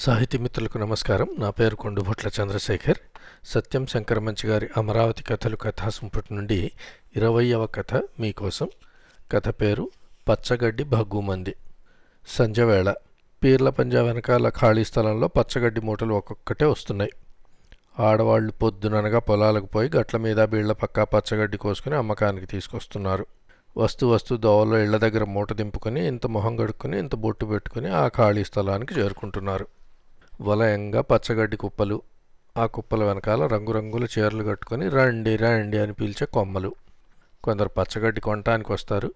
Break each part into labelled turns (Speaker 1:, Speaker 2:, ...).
Speaker 1: సాహితీ మిత్రులకు నమస్కారం. నా పేరు కొండుభొట్ల చంద్రశేఖర్. సత్యం శంకరమంచి గారి అమరావతి కథలు కథాసంపుటి నుండి ఇరవయవ కథ మీకోసం. కథ పేరు పచ్చగడ్డి భగ్గుమంది. సంజవేళ. పీర్ల పంజా వెనకాల ఖాళీ స్థలంలో పచ్చగడ్డి మూటలు ఒక్కొక్కటే వస్తున్నాయి. ఆడవాళ్ళు పొద్దుననగా పొలాలకు పోయి గట్ల మీద బీళ్ళ పక్క పచ్చగడ్డి కోసుకుని అమ్మకానికి తీసుకొస్తున్నారు. వస్తు వస్తు దోవలో ఇళ్ళ దగ్గర మూట దింపుకొని ఇంత మొహం గడుక్కుని ఇంత బొట్టు పెట్టుకుని ఆ ఖాళీ స్థలానికి చేరుకుంటున్నారు. వలయంగా పచ్చగడ్డి కుప్పలు ఆ కుప్పల వెనకాల రంగురంగుల చీరలు కట్టుకొని రండి రండి అని పిలిచే కొమ్మలు. కొందరు పచ్చగడ్డి కొనటానికి వస్తారు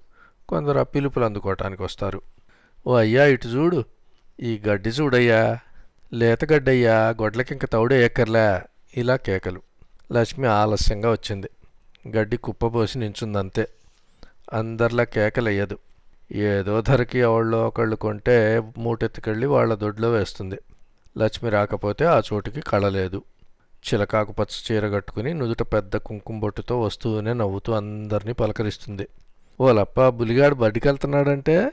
Speaker 1: కొందరు ఆ పిలుపులు అందుకోవటానికి వస్తారు. ఓ అయ్యా ఇటు చూడు. ఈ గడ్డి చూడయ్యా లేతగడ్డయ్యా గొడ్లకింక తౌడేయక్కర్లే ఇలా కేకలు. లక్ష్మి ఆలస్యంగా వచ్చింది. గడ్డి కుప్పబోసి నించుందంతే. అందరిలా కేకలయ్యదు. ఏదో ధరకి ఎవళ్ళో ఒకళ్ళు కొంటే మూటెత్తుకెళ్ళి వాళ్ళ దొడ్లో వేస్తుంది. లక్ష్మి రాకపోతే ఆ చోటికి కళలేదు. చిలకాకు పచ్చ చీర కట్టుకుని నుదుట పెద్ద కుంకుమ బొట్టుతో వస్తూనే నవ్వుతూ అందరినీ పలకరిస్తుంది. ఓ లప్ప బులిగాడు బడ్డికెళ్తున్నాడంటే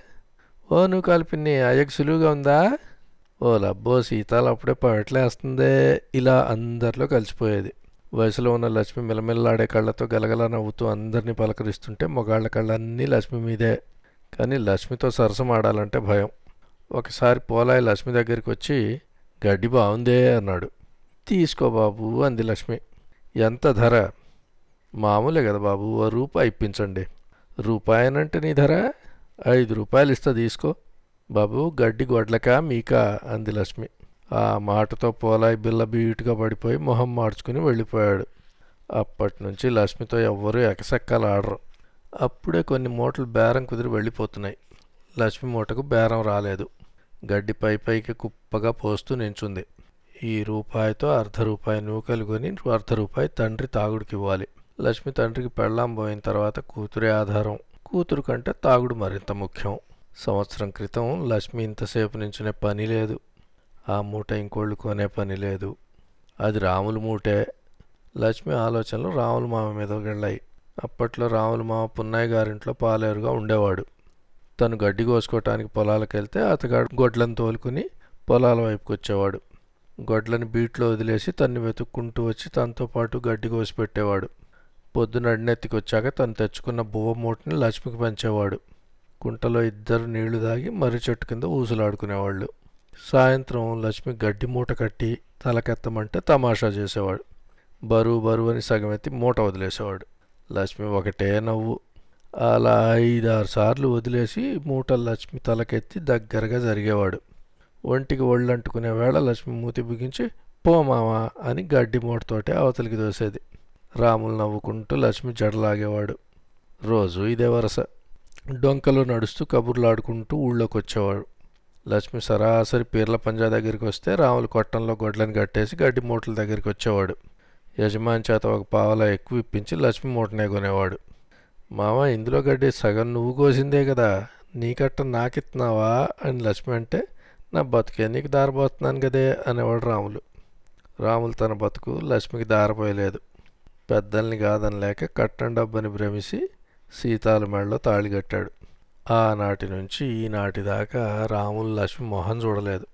Speaker 1: ఓ నువ్వు కలిపిన్ని అయ్యకు సులువుగా ఉందా? ఓ లబ్బో సీతాలు అప్పుడే పడట్లేస్తుందే ఇలా అందరిలో కలిసిపోయేది. వయసులో ఉన్న లక్ష్మి మిలమిల్లాడే కళ్ళతో గలగల నవ్వుతూ అందరినీ పలకరిస్తుంటే మొగాళ్ళ కళ్ళన్నీ లక్ష్మి మీదే. కానీ లక్ష్మితో సరసం ఆడాలంటే భయం. ఒకసారి పోలాయి లక్ష్మి దగ్గరికి వచ్చి గడ్డి బాగుందే అన్నాడు. తీసుకో బాబు అంది లక్ష్మి. ఎంత ధర? మామూలే కదా బాబు ఓ రూపాయి ఇప్పించండి. రూపాయనంటే నీ ధర? ఐదు రూపాయలు ఇస్తా తీసుకో. బాబు గడ్డి గొడ్లకా మీకా? అంది లక్ష్మి. ఆ మాటతో పోలాయి బిల్ల బీటుగా పడిపోయి మొహం మార్చుకుని వెళ్ళిపోయాడు. అప్పటి నుంచి లక్ష్మితో ఎవ్వరూ ఎకసెక్కలు ఆడరు అప్పుడే కొన్ని మూటలు బేరం కుదిరి వెళ్ళిపోతున్నాయి. లక్ష్మి మూటకు బేరం రాలేదు. గడ్డి పై పైకి కుప్పగా పోస్తూ నించుంది. ఈ రూపాయితో అర్ధ రూపాయి నూకలు కొని అర్ధ రూపాయి తండ్రి తాగుడికి ఇవ్వాలి లక్ష్మి తండ్రికి పెళ్ళాం పోయిన తర్వాత కూతురే ఆధారం. కూతురు కంటే తాగుడు మరింత ముఖ్యం. సంవత్సరం క్రితం లక్ష్మి ఇంతసేపు నించునే పని లేదు. ఆ మూట ఇంకోళ్ళు కొనే పని లేదు. అది రాముల మూటే. లక్ష్మి ఆలోచనలు రాముల మామ మీద వెళ్ళాయి అప్పట్లో రాముల మామ పున్నయ్య గారింట్లో పాలేరుగా ఉండేవాడు. తను గడ్డి కోసుకోవటానికి పొలాలకు వెళ్తే అతగాడు గొడ్లను తోలుకుని పొలాల వైపుకి వచ్చేవాడు గొడ్లను బీట్లో వదిలేసి తన్ని వెతుక్కుంటూ వచ్చి తనతో పాటు గడ్డి కోసి పెట్టేవాడు. పొద్దున అడినెత్తికి వచ్చాక తను తెచ్చుకున్న బువ్వ మూటని లక్ష్మికి పంచేవాడు. కుంటలో ఇద్దరు నీళ్ళు దాగి మర్రి చెట్టు కింద ఊసులాడుకునేవాళ్ళు. సాయంత్రం లక్ష్మి గడ్డి మూట కట్టి తలకెత్తమంటే తమాషా చేసేవాడు. బరువు బరువు అని సగమెత్తి మూట వదిలేసేవాడు. లక్ష్మి ఒకటే నవ్వు. అలా ఐదారు సార్లు వదిలేసి మూట లక్ష్మి తలకెత్తి దగ్గరగా జరిగేవాడు. ఒంటికి ఒళ్ళంటుకునే వేళ లక్ష్మి మూతి బిగించి పో మామా అని గడ్డి మూటతోటే అవతలికి దోసేది. రాములు నవ్వుకుంటూ లక్ష్మి జడలాగేవాడు. రోజు ఇదే వరస. డొంకలో నడుస్తూ కబుర్లాడుకుంటూ ఊళ్ళోకి వచ్చేవాడు లక్ష్మి సరాసరి పీర్ల పంజా దగ్గరికి వస్తే రాములు కొట్టంలో గొడ్లను కట్టేసి గడ్డి మూటల దగ్గరికి వచ్చేవాడు. యజమాని చేత ఒక పావలా ఎక్కువ ఇప్పించి లక్ష్మి మూటనే కొనేవాడు. మామ ఇందులో గడ్డి సగం నువ్వు కోసిందే కదా. నీ కట్ట నాకిస్తున్నావా అని లక్ష్మి అంటే నా బతుకే నీకు దారపోతున్నాను కదే అనేవాడు రాములు. రాములు తన బతుకు లక్ష్మికి దారపోయలేదు పెద్దల్ని కాదనలేక కట్టం డబ్బని భ్రమిసి సీతాల మెడలో తాళి కట్టాడు. ఆనాటి నుంచి ఈనాటి దాకా రాములు లక్ష్మి మొహం చూడలేదు.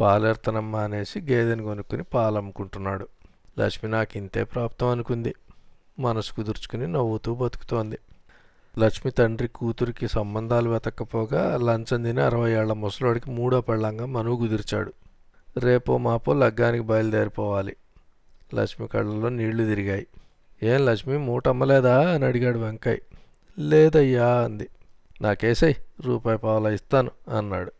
Speaker 1: పాలెర్తనమ్మ అనేసి గేదెని కొనుక్కుని పాలు అమ్ముకుంటున్నాడు లక్ష్మి నాకు ఇంతే ప్రాప్తం అనుకుంది. మనసు కుదుర్చుకుని నవ్వుతూ బతుకుతోంది. లక్ష్మి తండ్రి కూతురికి సంబంధాలు వెతక్కపోగా లంచం తిని అరవై ఏళ్ళ ముసలోడికి మూడో పెళ్ళంగా మనువు కుదిర్చాడు. రేపో మాపో లగ్గానికి బయలుదేరిపోవాలి. లక్ష్మి కళ్ళలో నీళ్ళు తిరిగాయి. ఏం లక్ష్మి మూట అమ్మలేదా? అని అడిగాడు వెంకయ్య. లేదయ్యా అంది. నాకేసై రూపాయి పావులా ఇస్తాను అన్నాడు.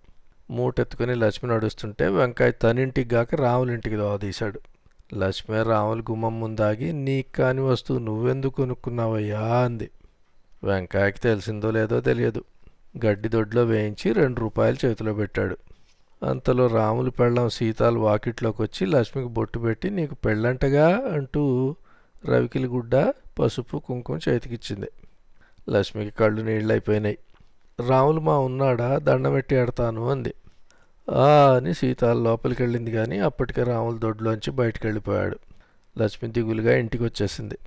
Speaker 1: మూటెత్తుకుని లక్ష్మి నడుస్తుంటే వెంకయ్య తనింటికి గాక రాములింటికి దోవదీశాడు లక్ష్మి రాములు గుమ్మం ముందాగి నీకు కాని వస్తువు నువ్వెందుకు కొనుక్కున్నావయ్యా? అంది. వెంకాయకి తెలిసిందో లేదో తెలియదు. గడ్డి దొడ్లో వేయించి రెండు రూపాయలు చేతిలో పెట్టాడు. అంతలో రాములు పెళ్ళం సీతాలు వాకిట్లోకి వచ్చి లక్ష్మికి బొట్టు పెట్టి నీకు పెళ్ళంటగా? అంటూ రవికిలి గుడ్డ పసుపు కుంకుమ చేతికిచ్చింది. లక్ష్మికి కళ్ళు నీళ్ళైపోయినాయి. రాములు మా ఉన్నాడా? దండం పెట్టి ఆడతాను అంది. ఆ అని సీతాలు లోపలికి వెళ్ళింది కానీ అప్పటికే రాములు దొడ్లోంచి బయటికి వెళ్ళిపోయాడు లక్ష్మి దిగులుగా ఇంటికి వచ్చేసింది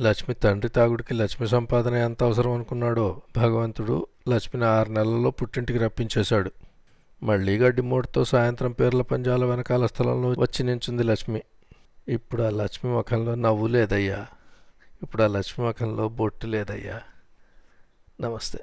Speaker 1: లక్ష్మి తండ్రి తాగుడికి లక్ష్మి సంపాదన ఎంత అవసరం అనుకున్నాడో భగవంతుడు లక్ష్మిని ఆరు నెలల్లో పుట్టింటికి రప్పించేశాడు. మళ్ళీ గడ్డి మూటతో సాయంత్రం పేర్ల పంజాల వెనకాల స్థలంలో వచ్చి నించుంది లక్ష్మి. ఇప్పుడు ఆ లక్ష్మి ముఖంలో నవ్వు లేదయ్యా. ఇప్పుడు ఆ లక్ష్మి ముఖంలో బొట్టు లేదయ్యా. నమస్తే.